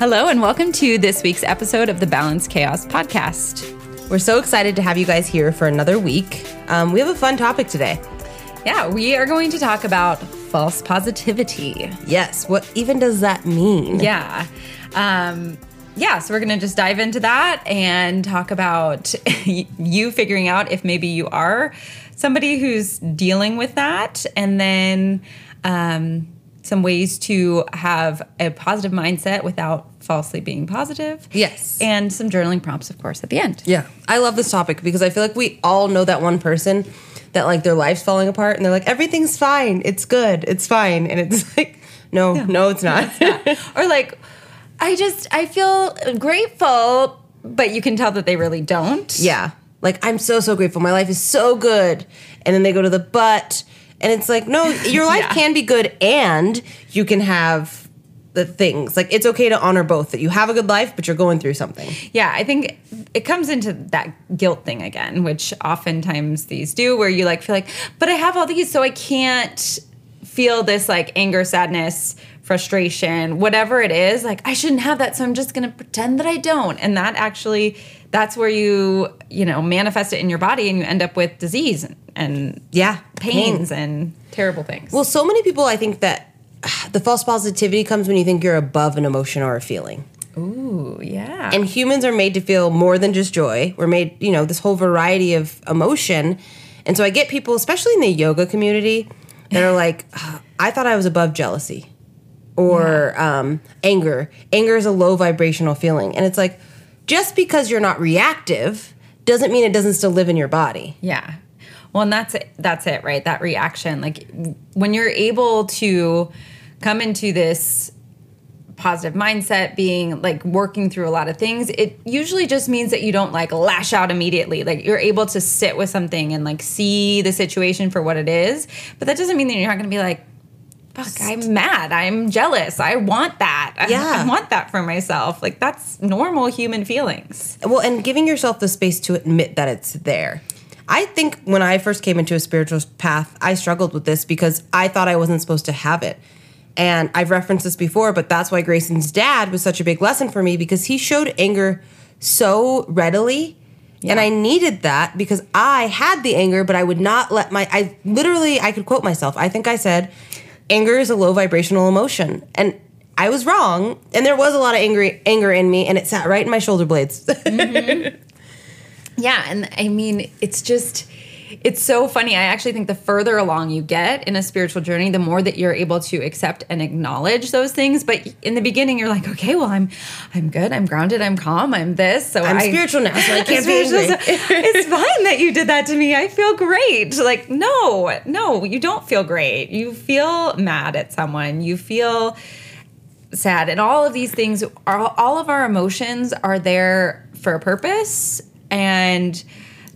Hello, and welcome to this week's episode of the Balance Chaos podcast. We're so excited to have you guys here for another week. Um, we have a fun topic today. Yeah, we are going to talk about false positivity. Yes, what even does that mean? Yeah. Um, yeah, so we're going to just dive into that and talk about you figuring out if maybe you are somebody who's dealing with that, and then um, some ways to have a positive mindset without falsely being positive. Yes. And some journaling prompts, of course, at the end. Yeah, I love this topic because I feel like we all know that one person that like their life's falling apart and they're like, everything's fine, it's good, it's fine. And it's like, no, no, it's not. or like, I just, I feel grateful, but you can tell that they really don't. yeah. Like, I'm so, so grateful. My life is so good. And then they go to the but. And it's like, no, your life Yeah. can be good and you can have the things. Like, it's okay to honor both that you have a good life, but you're going through something. Yeah, I think it comes into that guilt thing again, which oftentimes these do, where you like feel like, but I have all these, so I can't feel this like anger, sadness, frustration, whatever it is. Like I shouldn't have that, so I'm just gonna pretend that I don't. And that actually, that's where you, you know, manifest it in your body, and you end up with disease and Yeah. pains and terrible things. Well, so many people, I think that the false positivity comes when you think you're above an emotion or a feeling. Ooh, yeah. And humans are made to feel more than just joy. We're made, you know, this whole variety of emotion. And so I get people, especially in the yoga community, that are like, "Ah, I thought I was above jealousy or um, anger. Anger is a low vibrational feeling. And it's like, just because you're not reactive doesn't mean it doesn't still live in your body. Yeah. Well, and that's it. That's it, right? That reaction. Like when you're able to come into this positive mindset, being like working through a lot of things, it usually just means that you don't like lash out immediately. Like you're able to sit with something and like see the situation for what it is. But that doesn't mean that you're not going to be like, fuck, I'm mad. I'm jealous. I want that. Yeah. I want that for myself. Like that's normal human feelings. Well, and giving yourself the space to admit that it's there. I think when I first came into a spiritual path, I struggled with this because I thought I wasn't supposed to have it. And I've referenced this before, but that's why Grayson's dad was such a big lesson for me because he showed anger so readily. And I needed that because I had the anger, but I would not let my I literally I could quote myself. I think I said, anger is a low vibrational emotion. And I was wrong. And there was a lot of angry anger in me, and it sat right in my shoulder blades. Mm-hmm. Yeah, and I mean, it's just it's so funny. I actually think the further along you get in a spiritual journey, the more that you're able to accept and acknowledge those things. But in the beginning, you're like, okay, well, I'm I'm good, I'm grounded, I'm calm, I'm this. So I'm I, spiritual now, so I can't be angry. so it's fine that you did that to me. I feel great. Like, no, no, you don't feel great. You feel mad at someone. You feel sad and all of these things are all of our emotions are there for a purpose and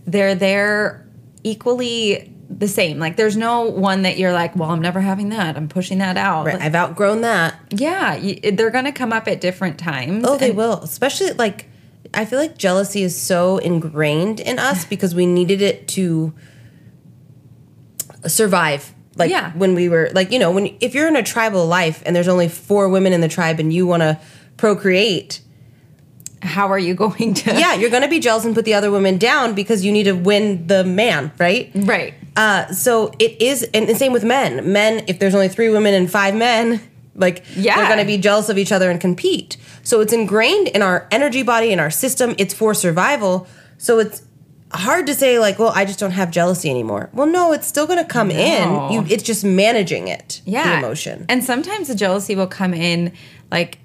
they're there equally the same like there's no one that you're like well i'm never having that i'm pushing that out Right, I've outgrown that. yeah you, they're gonna come up at different times Oh, they and- will. Especially like I feel like jealousy is so ingrained in us because we needed it to survive. Like Yeah. when we were like, you know, when if you're in a tribal life and there's only four women in the tribe and you want to procreate, how are you going to yeah, you're going to be jealous and put the other women down because you need to win the man, right? right Uh, so it is, and the same with men. Men, if there's only three women and five men, like Yeah. they're going to be jealous of each other and compete. So it's ingrained in our energy body, in our system. It's for survival. So it's hard to say like, well, I just don't have jealousy anymore. Well, no, it's still going to come No. in. You, it's just managing it. yeah the emotion. and sometimes the jealousy will come in like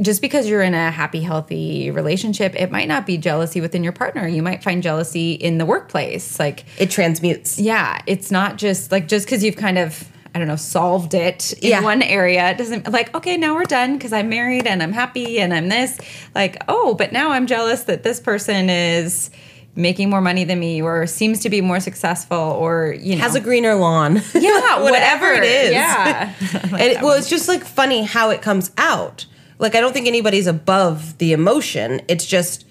just because you're in a happy healthy relationship it might not be jealousy within your partner you might find jealousy in the workplace like it transmutes. yeah it's not just like just because you've kind of i don't know solved it in Yeah. one area it doesn't like okay now we're done because i'm married and i'm happy and i'm this like oh but now i'm jealous that this person is making more money than me or seems to be more successful or you know Has a greener lawn. yeah whatever it is. yeah and it, well, it's just like funny how it comes out. Like I don't think anybody's above the emotion. It's just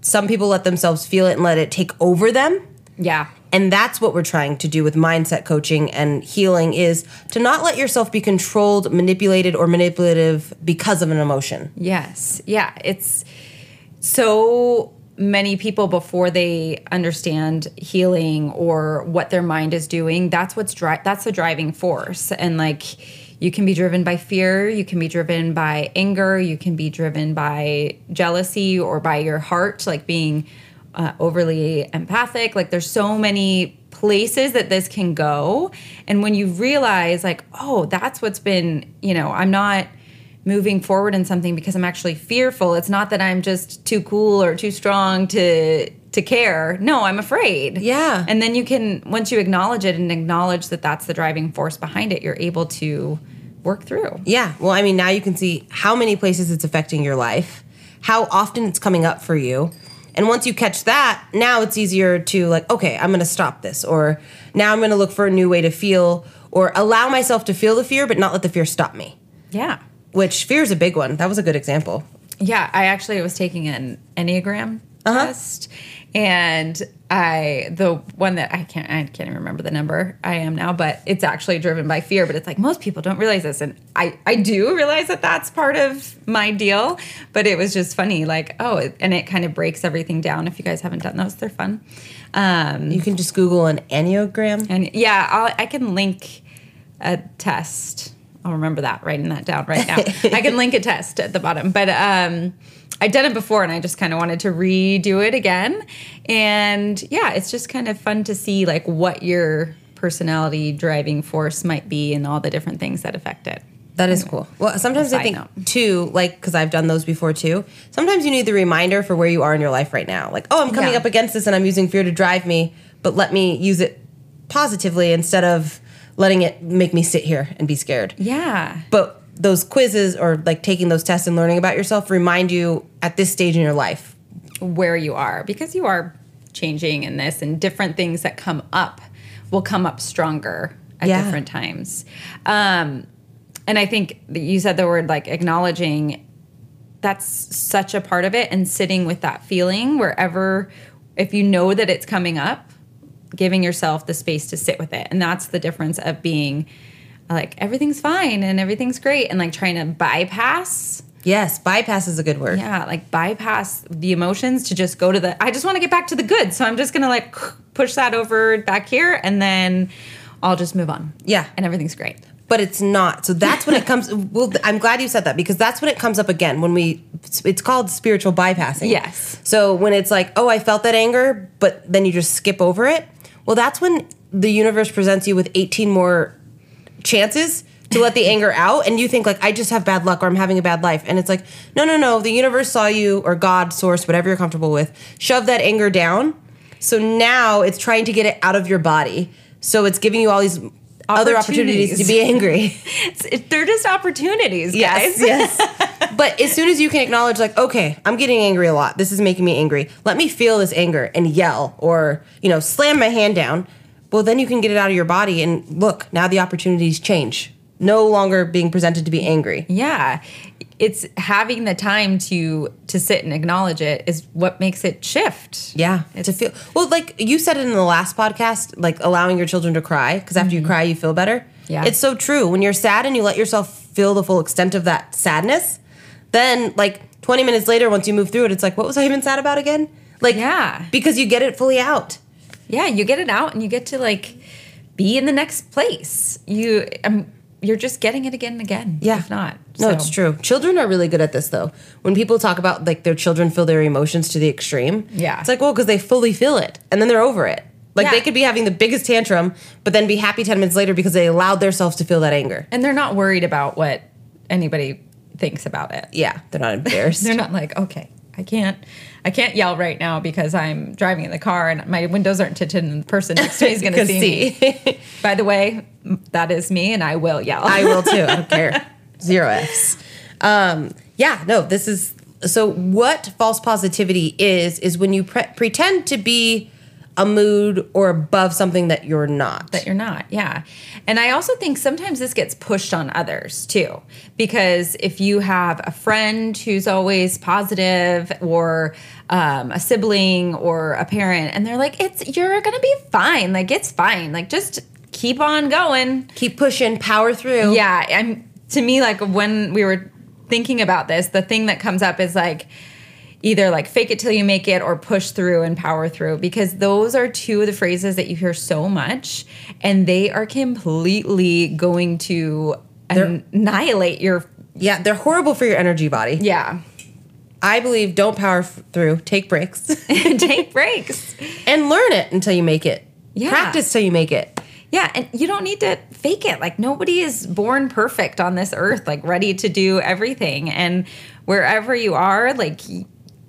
some people let themselves feel it and let it take over them. Yeah. And that's what we're trying to do with mindset coaching and healing is to not let yourself be controlled, manipulated, or manipulative because of an emotion. Yes. Yeah. It's so many people before they understand healing or what their mind is doing, that's what's dri- that's the driving force. And like you can be driven by fear, you can be driven by anger, you can be driven by jealousy or by your heart like being uh, overly empathic. Like there's so many places that this can go. And when you realize, like, oh, that's what's been, you know, I'm not moving forward in something because I'm actually fearful. It's not that I'm just too cool or too strong to to care. No, I'm afraid. Yeah. And then you can once you acknowledge it and acknowledge that that's the driving force behind it, you're able to work through. Yeah. Well, I mean, now you can see how many places it's affecting your life, how often it's coming up for you. And once you catch that, now it's easier to like, okay, I'm going to stop this or now I'm going to look for a new way to feel or allow myself to feel the fear but not let the fear stop me. Yeah. Which fear is a big one. That was a good example. Yeah, I actually was taking an Enneagram Uh-huh. test, and I the one that I can't I can't even remember the number I am now, but it's actually driven by fear. But it's like most people don't realize this, and I I do realize that that's part of my deal. But it was just funny, like oh, and it kind of breaks everything down. If you guys haven't done those, they're fun. Um, You can just Google an Enneagram. and yeah, I'll, I can link a test. I'll remember that, writing that down right now. I can link a test at the bottom. But um, I'd done it before and I just kind of wanted to redo it again. And yeah, it's just kind of fun to see like what your personality driving force might be and all the different things that affect it. That is cool. Well, sometimes I think note. too, like because I've done those before too. Sometimes you need the reminder for where you are in your life right now. Like, oh, I'm coming Yeah. up against this, and I'm using fear to drive me. But let me use it positively instead of letting it make me sit here and be scared. Yeah. But those quizzes or like taking those tests and learning about yourself remind you at this stage in your life. where you are because you are changing in this and different things that come up will come up stronger at Yeah. different times um, and i think that you said the word like acknowledging that's such a part of it and sitting with that feeling wherever if you know that it's coming up giving yourself the space to sit with it and that's the difference of being like everything's fine and everything's great and like trying to bypass Yes, bypass is a good word. yeah, like bypass the emotions to just go to the I just want to get back to the good. So I'm just going to like push that over back here and then I'll just move on. Yeah. And everything's great. but it's not. So that's when it comes. Well, I'm glad you said that because that's when it comes up again. When we, it's called spiritual bypassing. Yes. So when it's like, oh, I felt that anger, but then you just skip over it. Well, that's when the universe presents you with 18 more chances to let the anger out, and you think like, I just have bad luck or I'm having a bad life, and it's like, no, no, no. The universe saw you or God, source, whatever you're comfortable with, shove that anger down. So now it's trying to get it out of your body. So it's giving you all these other opportunities to be angry. They're just opportunities, guys. Yes, yes. but as soon as you can acknowledge, like, okay, I'm getting angry a lot. This is making me angry. Let me feel this anger and yell or, you know, slam my hand down. Well, then you can get it out of your body and look, now the opportunities change. No longer being presented to be angry. Yeah. It's having the time to to sit and acknowledge it is what makes it shift. Yeah, It's, to feel well, like you said it in the last podcast, like allowing your children to cry because after you cry, you feel better. Mm-hmm. Yeah. it's so true. When you're sad and you let yourself feel the full extent of that sadness, then like 20 minutes later, once you move through it, it's like, what was I even sad about again? Like, Yeah. because you get it fully out. Yeah, you get it out and you get to like be in the next place. You um, you're just getting it again and again. Yeah. If not. No, So- it's true. Children are really good at this though. When people talk about like their children feel their emotions to the extreme, Yeah. it's like, well, because they fully feel it and then they're over it. Like Yeah. they could be having the biggest tantrum, but then be happy 10 minutes later because they allowed themselves to feel that anger. And they're not worried about what anybody thinks about it. Yeah, they're not embarrassed. They're not like, okay, I can't I can't yell right now because I'm driving in the car and my windows aren't tinted and the person next to me is going to see, see. me. By the way, that is me and I will yell. I will too. I don't care. Zero Fs. Um, yeah, no, this is so what false positivity is is when you pre- pretend to be a mood or above something that you're not. that you're not. Yeah. And I also think sometimes this gets pushed on others too. Because if you have a friend who's always positive or um, a sibling or a parent and they're like, it's, you're to be fine. Like, it's fine. Like, just keep on going. Keep pushing, power through. Yeah. I'm, to me, like when we were thinking about this, the thing that comes up is like, either like fake it till you make it or push through and power through because those are two of the phrases that you hear so much and they are completely going to they're, annihilate your Yeah, they're horrible for your energy body. yeah I believe don't power through, take breaks, take breaks and learn it until you make it. Yeah. Practice till you make it. yeah and you don't need to fake it like nobody is born perfect on this earth like ready to do everything and wherever you are like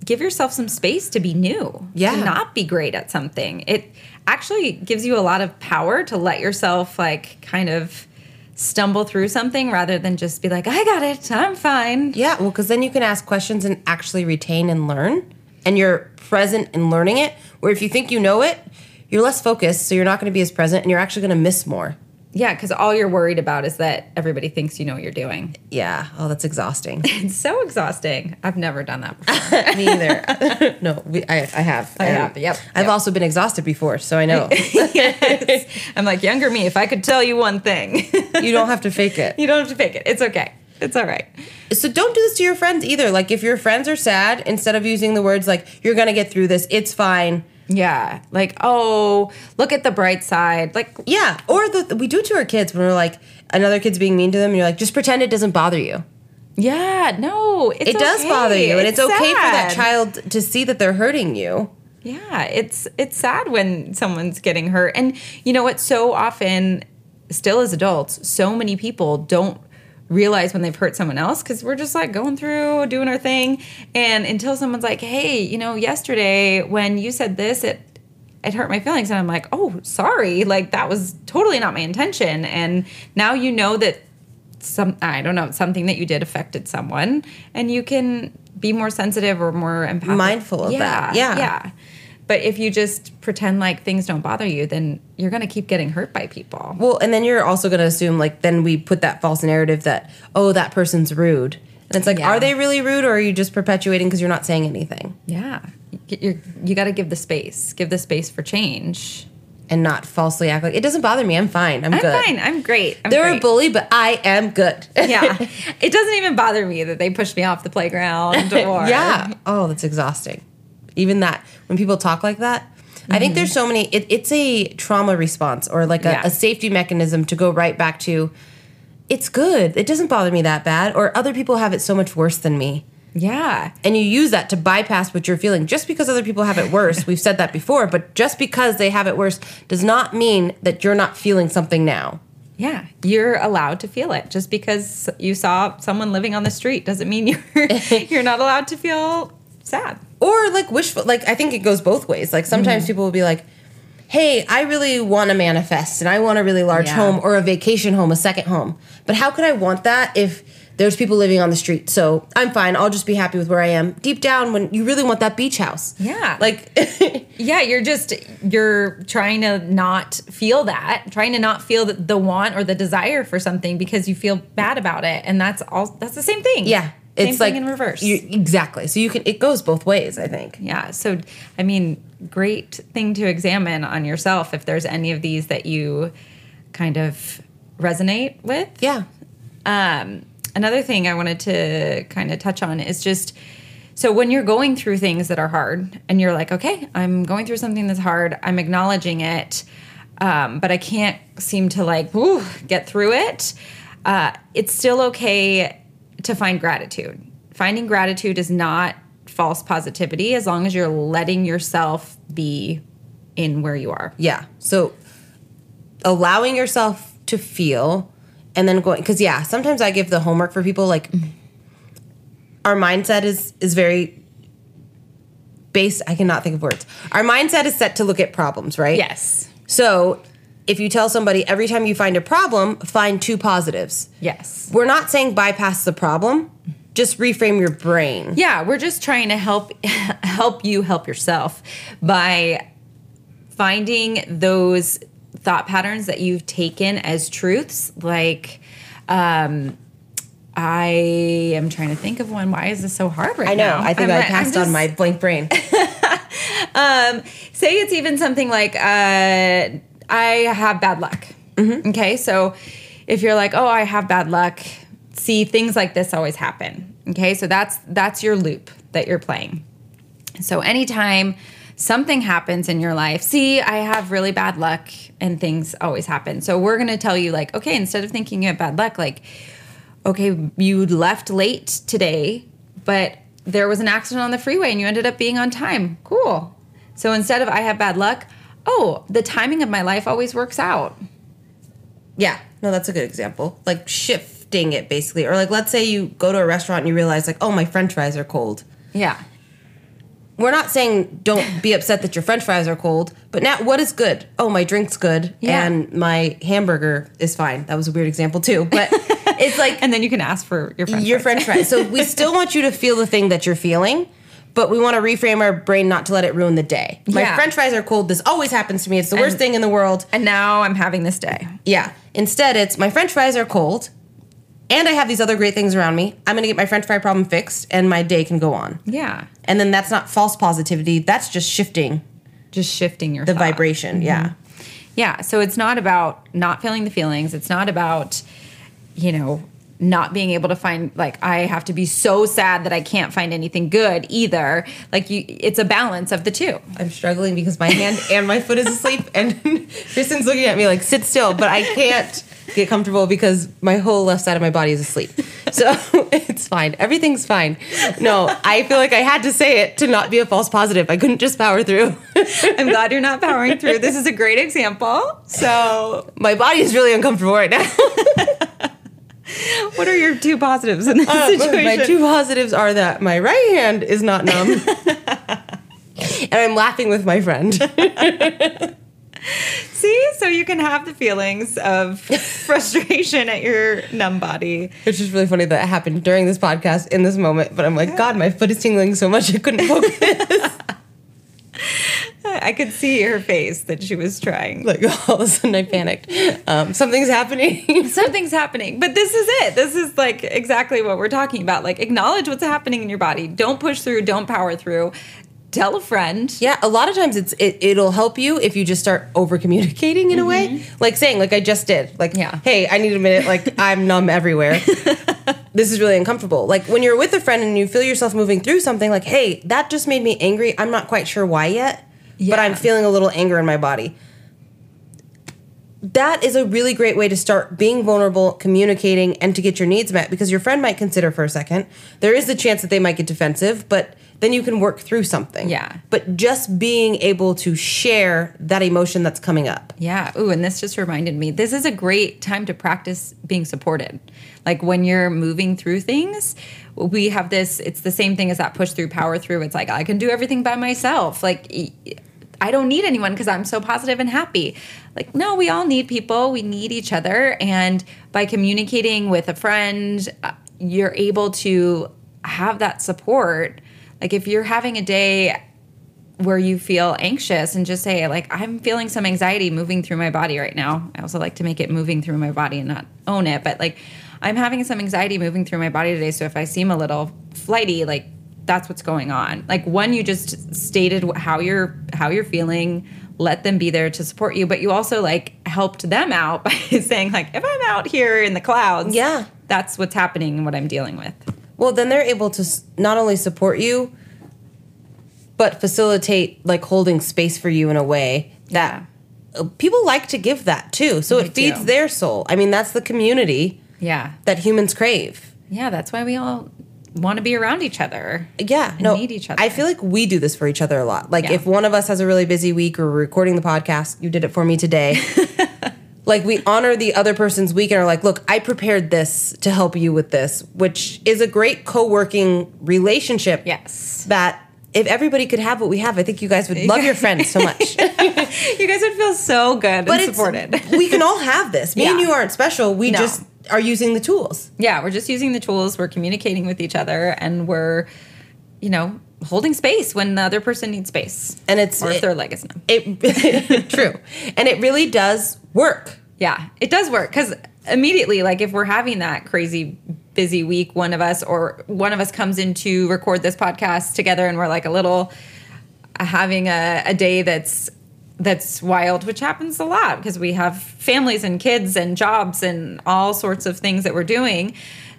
give yourself some space to be new Yeah. to not be great at something it actually gives you a lot of power to let yourself like kind of stumble through something rather than just be like i got it i'm fine Yeah, well, because then you can ask questions and actually retain and learn, and you're present in learning it. Where if you think you know it, you're less focused, so you're not going to be as present, and you're actually going to miss more. Yeah because all you're worried about is that everybody thinks you know what you're doing Yeah. Oh, that's exhausting. it's so exhausting i've never done that before Me either. no, we, I, I have. I And have, yep, I've yep. also been exhausted before, so I know yes. i'm like younger me if i could tell you one thing you don't have to fake it. you don't have to fake it it's okay it's all right So don't do this to your friends either. Like if your friends are sad, instead of using the words like "you're gonna get through this," it's fine. Yeah, like oh, look at the bright side. Like Yeah. Or the, we do to our kids when we're like another kid's being mean to them, and you're like, just pretend it doesn't bother you. yeah, no, it's it does okay. bother you, and it's, okay for that child to see that they're hurting you. Yeah, it's it's sad when someone's getting hurt, and you know what? So often, still as adults, so many people don't realize when they've hurt someone else because we're just like going through doing our thing, and until someone's like, "Hey, you know, yesterday when you said this, it." It hurt my feelings, and I'm like, "Oh, sorry! Like that was totally not my intention." And now you know that some I don't know something that you did affected someone, and you can be more sensitive or more empathic. Mindful of that. Yeah. yeah. But if you just pretend like things don't bother you, then you're gonna keep getting hurt by people. Well, and then you're also going to assume like then we put that false narrative that oh that person's rude, and it's like Yeah. are they really rude or are you just perpetuating because you're not saying anything Yeah, you you got to give the space, give the space for change. and not falsely act like it doesn't bother me. I'm fine. I'm, good. I'm fine. I'm great. I'm They're great. a bully, but I am good. yeah, it doesn't even bother me that they pushed me off the playground or yeah. Oh, that's exhausting. Even that when people talk like that. I think there's so many. It, it's a trauma response or like a, Yeah. a safety mechanism to go right back to. It's good. It doesn't bother me that bad. Or other people have it so much worse than me. yeah. and you use that to bypass what you're feeling just because other people have it worse we've said that before but just because they have it worse does not mean that you're not feeling something now Yeah, you're allowed to feel it. Just because you saw someone living on the street doesn't mean you're you're not allowed to feel sad. Or like wishful like i think it goes both ways like sometimes Mm-hmm. people will be like hey i really want to manifest and i want a really large Yeah. home or a vacation home a second home but how could i want that if there's people living on the street so i'm fine i'll just be happy with where i am deep down when you really want that beach house Yeah. like Yeah, you're just you're trying to not feel that, trying to not feel the, want or the desire for something because you feel bad about it, and that's all. That's the same thing. yeah it's like in reverse. you, exactly so you can it goes both ways i think yeah. So, I mean, great thing to examine on yourself if there's any of these that you kind of resonate with. yeah um, another thing I wanted to kind of touch on is just so when you're going through things that are hard and you're like, okay, I'm going through something that's hard, I'm acknowledging it, um, but I can't seem to like whew, get through it. Uh, it's still okay to find gratitude. Finding gratitude is not false positivity as long as you're letting yourself be in where you are. Yeah. So allowing yourself to feel and then going cuz yeah, sometimes I give the homework for people like mm-hmm. our mindset is is very based I cannot think of words. Our mindset is set to look at problems, right? Yes. So if you tell somebody every time you find a problem, find two positives. Yes. We're not saying bypass the problem, just reframe your brain. Yeah, we're just trying to help help you help yourself by finding those thought patterns that you've taken as truths, like, um, I am trying to think of one. Why is this so hard right now? I know. now? I think I'm I passed on my blank brain. um, say it's even something like uh, I have bad luck. Mm-hmm. Okay, so if you're like, oh, I have bad luck, see things like this always happen. Okay, so that's that's your loop that you're playing. So anytime something happens in your life, see, I have really bad luck and things always happen. So we're gonna tell you like, okay, instead of thinking you have bad luck, like, okay, you left late today, but there was an accident on the freeway and you ended up being on time. Cool. So instead of I have bad luck, oh, the timing of my life always works out. Yeah, no, that's a good example. Like shifting it basically. Or like let's say you go to a restaurant and you realize like, oh, my french fries are cold. Yeah. We're not saying don't be upset that your french fries are cold, but now what is good? Oh, my drink's good Yeah. and my hamburger is fine. That was a weird example too, but it's like And then you can ask for your friend. your french fries. So we still want you to feel the thing that you're feeling, but we want to reframe our brain not to let it ruin the day. My Yeah. french fries are cold. This always happens to me. It's the worst thing in the world. And now I'm having this day. Yeah. Instead, it's my french fries are cold and I have these other great things around me. I'm going to get my french fry problem fixed and my day can go on. Yeah. And then that's not false positivity. That's just shifting Just shifting your the thought. vibration. Yeah. Mm-hmm. Yeah. So it's not about not feeling the feelings. It's not about, you know, not being able to find like I have to be so sad that I can't find anything good either. Like you it's a balance of the two. I'm struggling because my hand and my foot is asleep, and Kristen's looking at me like, sit still, but I can't get comfortable because my whole left side of my body is asleep. So it's fine. Everything's fine. No, I feel like I had to say it to not be a false positive. I couldn't just power through. I'm glad you're not powering through. This is a great example. So, my body is really uncomfortable right now. what are your two positives in this Uh, situation? my two positives are that my right hand is not numb. and I'm laughing with my friend. See, so you can have the feelings of frustration at your numb body. It's just really funny that it happened during this podcast in this moment. But I'm like, God, my foot is tingling so much I couldn't focus. I could see her face that she was trying. like all of a sudden I panicked. Um, something's happening. Something's happening. But this is it. This is like exactly what we're talking about. Like acknowledge what's happening in your body. Don't push through, don't power through. Tell a friend. yeah, a lot of times it's it, it'll help you if you just start over communicating in a way, mm-hmm. like saying like I just did, like Yeah. hey, I need a minute, like I'm numb everywhere. this is really uncomfortable. Like when you're with a friend and you feel yourself moving through something, like hey, that just made me angry. I'm not quite sure why yet, but I'm feeling a little anger in my body. That is a really great way to start being vulnerable, communicating, and to get your needs met because your friend might consider for a second. There is the chance that they might get defensive, but then you can work through something. Yeah. But just being able to share that emotion that's coming up. Yeah. Ooh, and this just reminded me this is a great time to practice being supported. Like when you're moving through things, we have this, it's the same thing as that push through, power through. It's like, I can do everything by myself. Like, I don't need anyone because I'm so positive and happy. Like, no, we all need people. We need each other. And by communicating with a friend, uh, you're able to have that support. Like, if you're having a day where you feel anxious and just say like i'm feeling some anxiety moving through my body right now. I also like to make it moving through my body and not own it but like i'm having some anxiety moving through my body today. So if i seem a little flighty like that's what's going on. Like one you just stated how you're how you're feeling. Let them be there to support you. But you also like helped them out by saying like if i'm out here in the clouds Yeah. that's what's happening and what i'm dealing with Well, then they're able to not only support you, but facilitate like holding space for you in a way that uh, people like to give that too. So They it feeds do. their soul. I mean, that's the community yeah that humans crave. yeah that's why we all want to be around each other Yeah, and no, need each other. I feel like we do this for each other a lot. Like Yeah. if one of us has a really busy week or we're recording the podcast, you did it for me today. like we honor the other person's week and are like, look, I prepared this to help you with this, which is a great co-working relationship. Yes. That if everybody could have what we have, I think you guys would love your friends so much. You guys would feel so good but and it's, supported. we can all have this. Me and you aren't special. We No. just are using the tools. yeah, we're just using the tools, we're communicating with each other, and we're, you know, holding space when the other person needs space. And it's or if it- their leg is numb. It true, and it really does work. Yeah, it does work because immediately, like if we're having that crazy busy week, one of us or one of us comes in to record this podcast together, and we're like a little uh, having a, a day that's that's wild, which happens a lot because we have families and kids and jobs and all sorts of things that we're doing.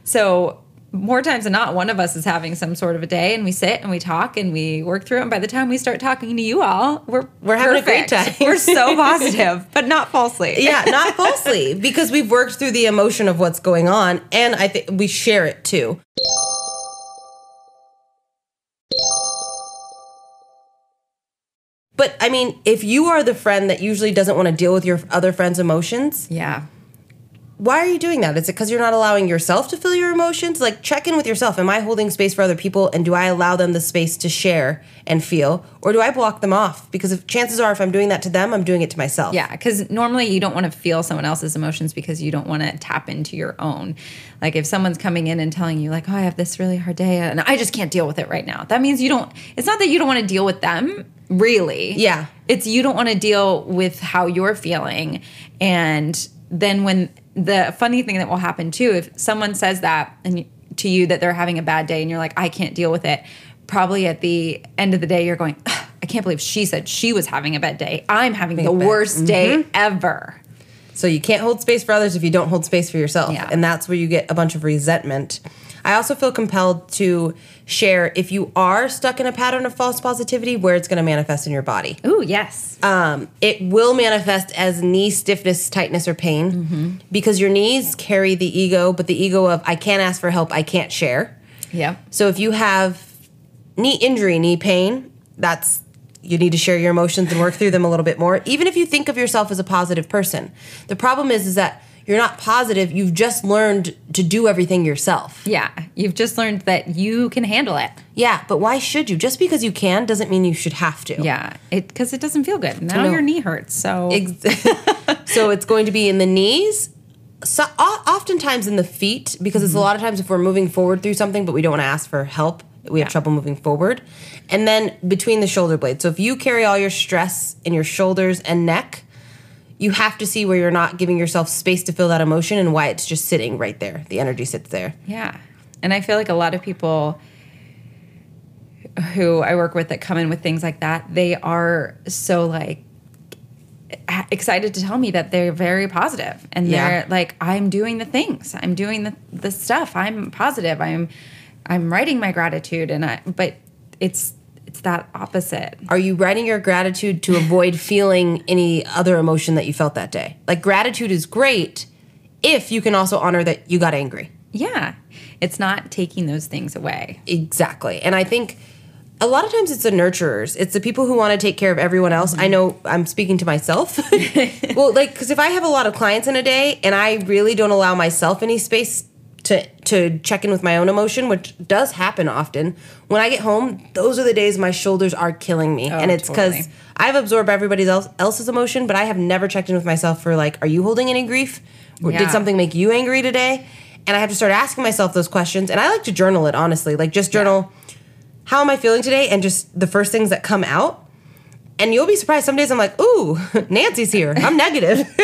So more times than not, one of us is having some sort of a day, and we sit and we talk and we work through it. And by the time we start talking to you all, we're We're having a great time. We're so positive, but not falsely. Yeah, not falsely, because we've worked through the emotion of what's going on, and I think we share it too. But I mean, if you are the friend that usually doesn't want to deal with your other friend's emotions, Yeah. Why are you doing that? Is it because you're not allowing yourself to feel your emotions? Like, check in with yourself. Am I holding space for other people? And do I allow them the space to share and feel? Or do I block them off? Because if chances are, if I'm doing that to them, I'm doing it to myself. Yeah, because normally you don't want to feel someone else's emotions because you don't want to tap into your own. Like if someone's coming in and telling you, like, oh, I have this really hard day and I just can't deal with it right now. That means you don't, it's not that you don't want to deal with them, really. Yeah. It's you don't want to deal with how you're feeling. And then when the funny thing that will happen too, if someone says that and to you that they're having a bad day and you're like, I can't deal with it, probably at the end of the day, you're going, I can't believe she said she was having a bad day. I'm having the bad. worst mm-hmm. day ever. So you can't hold space for others if you don't hold space for yourself. Yeah. And that's where you get a bunch of resentment. I also feel compelled to share if you are stuck in a pattern of false positivity, where it's going to manifest in your body. Ooh, yes. Um, it will manifest as knee stiffness, tightness, or pain because your knees carry the ego, but the ego of I can't ask for help, I can't share. yeah. So if you have knee injury, knee pain, that's you need to share your emotions and work through them a little bit more. Even if you think of yourself as a positive person, the problem is is that you're not positive. You've just learned to do everything yourself. Yeah. You've just learned that you can handle it. Yeah, but why should you? Just because you can doesn't mean you should have to. Yeah. It because it doesn't feel good. Now No. your knee hurts. So Ex- so it's going to be in the knees. So, oftentimes in the feet, because it's a mm-hmm. lot of times if we're moving forward through something, but we don't want to ask for help, we have Yeah. trouble moving forward. And then between the shoulder blades. So if you carry all your stress in your shoulders and neck, you have to see where you're not giving yourself space to feel that emotion and why it's just sitting right there. The energy sits there. Yeah. And I feel like a lot of people who I work with that come in with things like that, they are so like excited to tell me that they're very positive and Yeah. they're like I'm doing the things. I'm doing the the stuff. I'm positive. I'm I'm writing my gratitude and I but it's it's that opposite. Are you writing your gratitude to avoid feeling any other emotion that you felt that day? Like gratitude is great if you can also honor that you got angry. Yeah. It's not taking those things away. Exactly. And I think a lot of times it's the nurturers. It's the people who want to take care of everyone else. I mm-hmm. know I'm speaking to myself. well, like cuz if I have a lot of clients in a day and I really don't allow myself any space to to check in with my own emotion, which does happen often, when I get home, those are the days my shoulders are killing me. Oh, and it's cuz totally. I've absorbed everybody else, else's emotion, but I have never checked in with myself for like, are you holding any grief? Or Yeah. Did something make you angry today? And I have to start asking myself those questions. And I like to journal it, honestly. Like just journal, how am I feeling today? And just the first things that come out. And you'll be surprised. Some days I'm like, ooh, Nancy's here. I'm negative.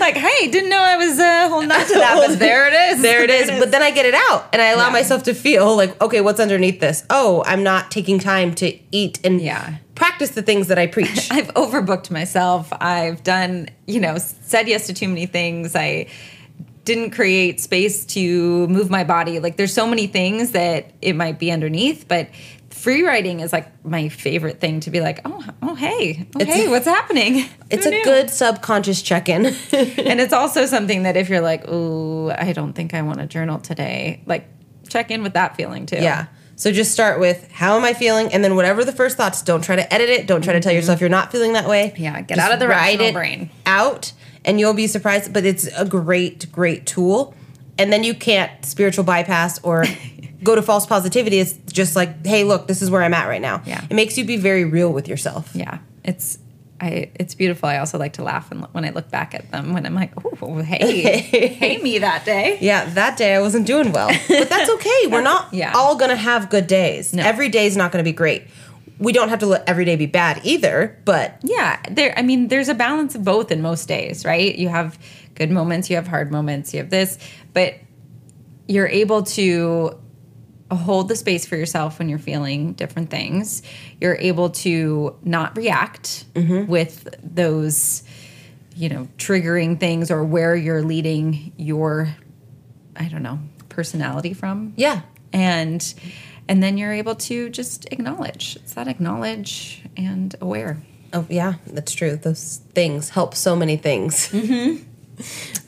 like, hey, didn't know I was uh, holding on to that, but there it is. there it is. But then I get it out and I allow Yeah. myself to feel like, okay, what's underneath this? Oh, I'm not taking time to eat and Yeah. practice the things that I preach. I've overbooked myself. I've done, you know, said yes to too many things. I didn't create space to move my body. Like there's so many things that it might be underneath, but free writing is like my favorite thing to be like, oh, oh, hey, oh, It's- hey, what's happening? it's Who a knew? good subconscious check in. and it's also something that if you're like, oh, I don't think I want to journal today, like check in with that feeling too. Yeah. So just start with how am I feeling, and then whatever the first thoughts, don't try to edit it. Don't try to tell yourself you're not feeling that way. Mm-hmm. Yeah, get Just out of the rational it brain. out, and you'll be surprised. But it's a great, great tool. And then you can't spiritual bypass or go to false positivity. It's just like, hey, look, this is where I'm at right now. Yeah. It makes you be very real with yourself. yeah it's I it's beautiful. I also like to laugh when, when I look back at them when I'm like, oh, hey, hey, me that day. Yeah, that day I wasn't doing well. But that's okay. We're not Yeah. all going to have good days. No. Every day is not going to be great. We don't have to let every day be bad either, but Yeah, there. I mean, there's a balance of both in most days, right? You have good moments, you have hard moments, you have this, but you're able to hold the space for yourself when you're feeling different things. You're able to not react mm-hmm. with those, you know, triggering things or where you're leading your, I don't know, personality from. yeah. And and then you're able to just acknowledge. It's that acknowledge and aware. Oh, yeah, that's true. Those things help so many things. Mm-hmm.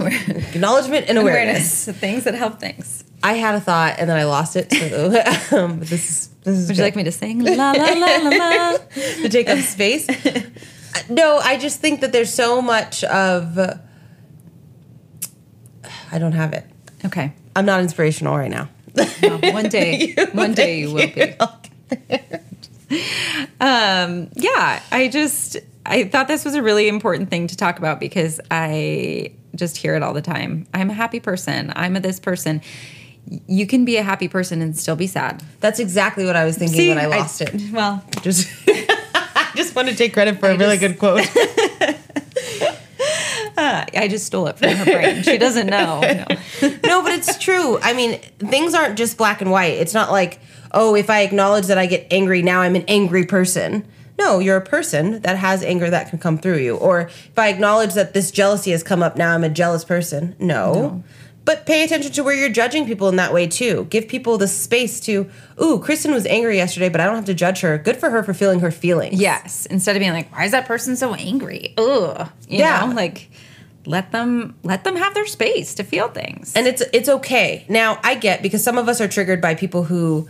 Acknowledgement and awareness. awareness, The things that help things. I had a thought and then I lost it. So um, this is this is Would you like me to sing la la la la la? to take up space. No, I just think that there's so much of. uh, I don't have it. Okay. I'm not inspirational right now. Well, one day, one day you will be. Um, yeah, I just I thought this was a really important thing to talk about because I just hear it all the time. I'm a happy person. I'm a this person. You can be a happy person and still be sad. That's exactly what I was thinking when I lost it. Well, Just, I just want to take credit for a really just- good quote. Uh, I just stole it from her brain. She doesn't know. No. no, but it's true. I mean, things aren't just black and white. It's not like, oh, if I acknowledge that I get angry, now I'm an angry person. No, you're a person that has anger that can come through you. Or if I acknowledge that this jealousy has come up, now I'm a jealous person. No. But pay attention to where you're judging people in that way too. Give people the space to, ooh, Kristen was angry yesterday, but I don't have to judge her. Good for her for feeling her feelings. Yes. Instead of being like, why is that person so angry? Ugh. You Yeah. know, like let them let them have their space to feel things. and it's it's okay. Now I get because some of us are triggered by people who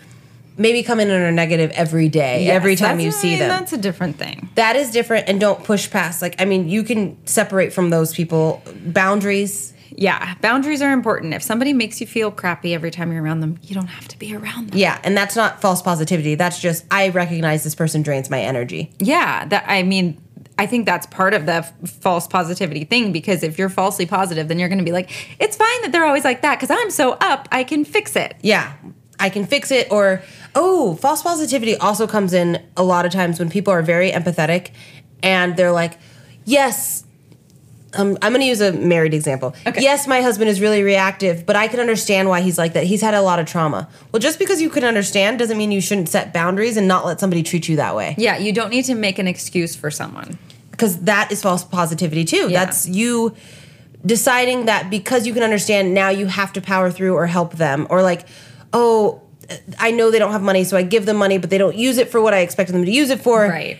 maybe come in and are negative every day, Yes, every time you see them. That's a different thing. that is different, and don't push past. Like I mean, you can separate from those people. Boundaries. Yeah. Boundaries are important. If somebody makes you feel crappy every time you're around them, you don't have to be around them. Yeah, and that's not false positivity. That's just I recognize this person drains my energy. Yeah. That I mean, I think that's part of the f- false positivity thing because if you're falsely positive, then you're going to be like, it's fine that they're always like that because I'm so up, I can fix it. Yeah, I can fix it. Or oh, false positivity also comes in a lot of times when people are very empathetic and they're like, yes. Um, I'm going to use a married example. Okay. Yes, my husband is really reactive, but I can understand why he's like that. He's had a lot of trauma. Well, just because you can understand doesn't mean you shouldn't set boundaries and not let somebody treat you that way. Yeah. You don't need to make an excuse for someone. because that is false positivity too. Yeah. That's you deciding that because you can understand now you have to power through or help them or like oh I know they don't have money so I give them money but they don't use it for what I expected them to use it for. Right.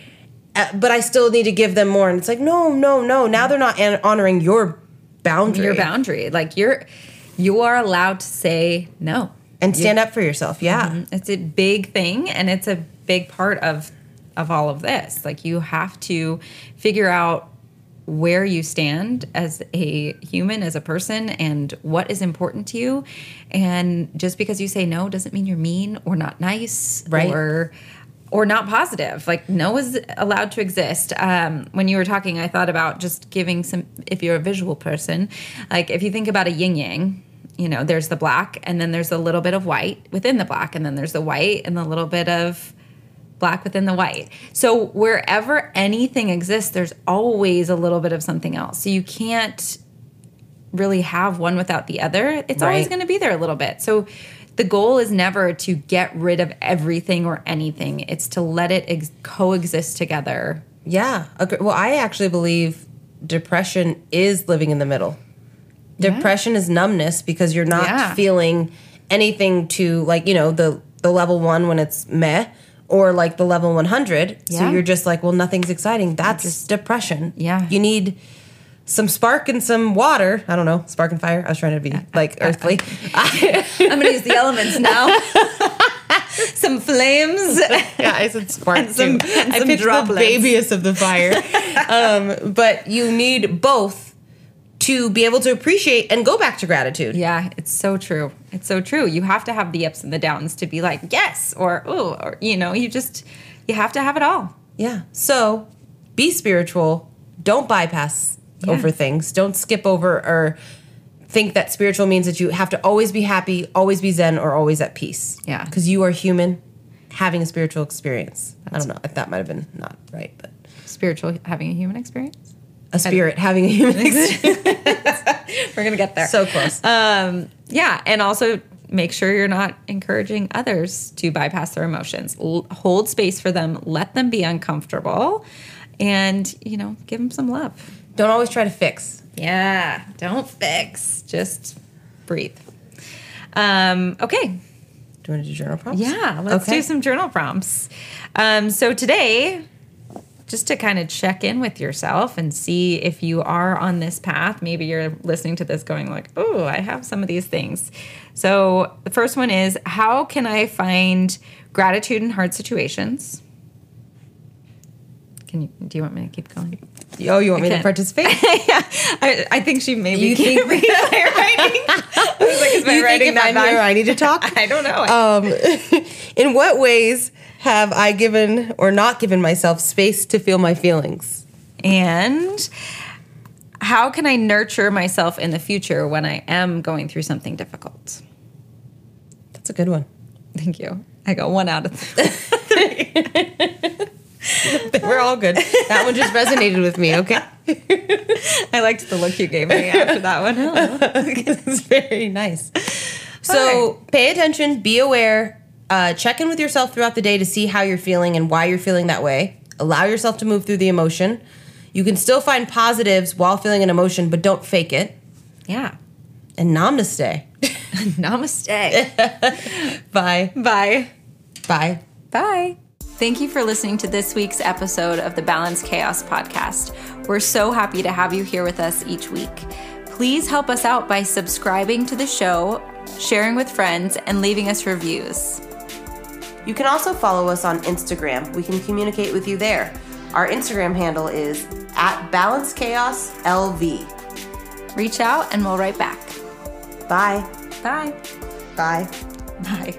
Uh, but I still need to give them more and it's like no no no now they're not an- honoring your boundary Your boundary. Like you're, you are allowed to say no. and stand up for yourself. Yeah. It's a big thing and it's a big part of of all of this. Like you have to figure out where you stand as a human, as a person, and what is important to you. And just because you say no doesn't mean you're mean or not nice Right. or or not positive. Like no is allowed to exist. Um, when you were talking, I thought about just giving some. If you're a visual person, like if you think about a yin yang, you know, there's the black, and then there's a little bit of white within the black, and then there's the white, and the little bit of black within the white. So wherever anything exists, there's always a little bit of something else. So you can't really have one without the other. It's always going to be there a little bit. So the goal is never to get rid of everything or anything. It's to let it ex- coexist together. Yeah. agree- Well, I actually believe depression is living in the middle. Depression is numbness because you're not Yeah. feeling anything to like, you know, the the level 1 when it's meh or like the level 100. So you're just like, well, nothing's exciting. That's just, depression. Yeah. You need some spark and some water. I don't know, spark and fire. I was trying to be like earthly. I'm going to use the elements now. Some flames. yeah, I said spark And some- too. and I some picked droplets. the babiest of the fire. um, but you need both to be able to appreciate and go back to gratitude. Yeah, it's so true. It's so true. You have to have the ups and the downs to be like, yes, or, ooh, or, you know, you just, you have to have it all. Yeah. So be spiritual. Don't bypass Yeah. over things. Don't skip over or think that spiritual means that you have to always be happy, always be zen, or always at peace. Yeah. Because you are human having a spiritual experience. I don't know if that might have been not right, but Spiritual having a human experience. a spirit having a human experience. We're gonna get there. so close. um, yeah, and also make sure you're not encouraging others to bypass their emotions. L- hold space for them. Let them be uncomfortable, and you know, give them some love. don't always try to fix. Yeah, don't fix. Just breathe. Um, okay, Do you want to do journal prompts? yeah, let's Okay. do some journal prompts. Um, so today, just to kind of check in with yourself and see if you are on this path. Maybe you're listening to this going like, "Oh, I have some of these things." So the first one is, how can I find gratitude in hard situations? Can you? Do you want me to keep going? Oh, you want me to can't. participate? yeah, I, I think she maybe You can't think- read my writing. I was like, is my you writing if that I'm bad? here, I need to talk? I don't know. Um, in what ways have I given or not given myself space to feel my feelings? And how can I nurture myself in the future when I am going through something difficult? That's a good one. Thank you. I got one out of three. We're all good. That one just resonated with me, okay? I liked the look you gave me after that one. it's very nice. So pay attention, be aware, uh, check in with yourself throughout the day to see how you're feeling and why you're feeling that way. Allow yourself to move through the emotion. You can still find positives while feeling an emotion, but don't fake it. Yeah. And namaste. Namaste. Bye. Bye. Bye. Bye. Thank you for listening to this week's episode of the Balance Chaos podcast. We're so happy to have you here with us each week. Please help us out by subscribing to the show, sharing with friends, and leaving us reviews. You can also follow us on Instagram. We can communicate with you there. Our Instagram handle is at balancechaoslv. Reach out and we'll write back. Bye. Bye. Bye. Bye.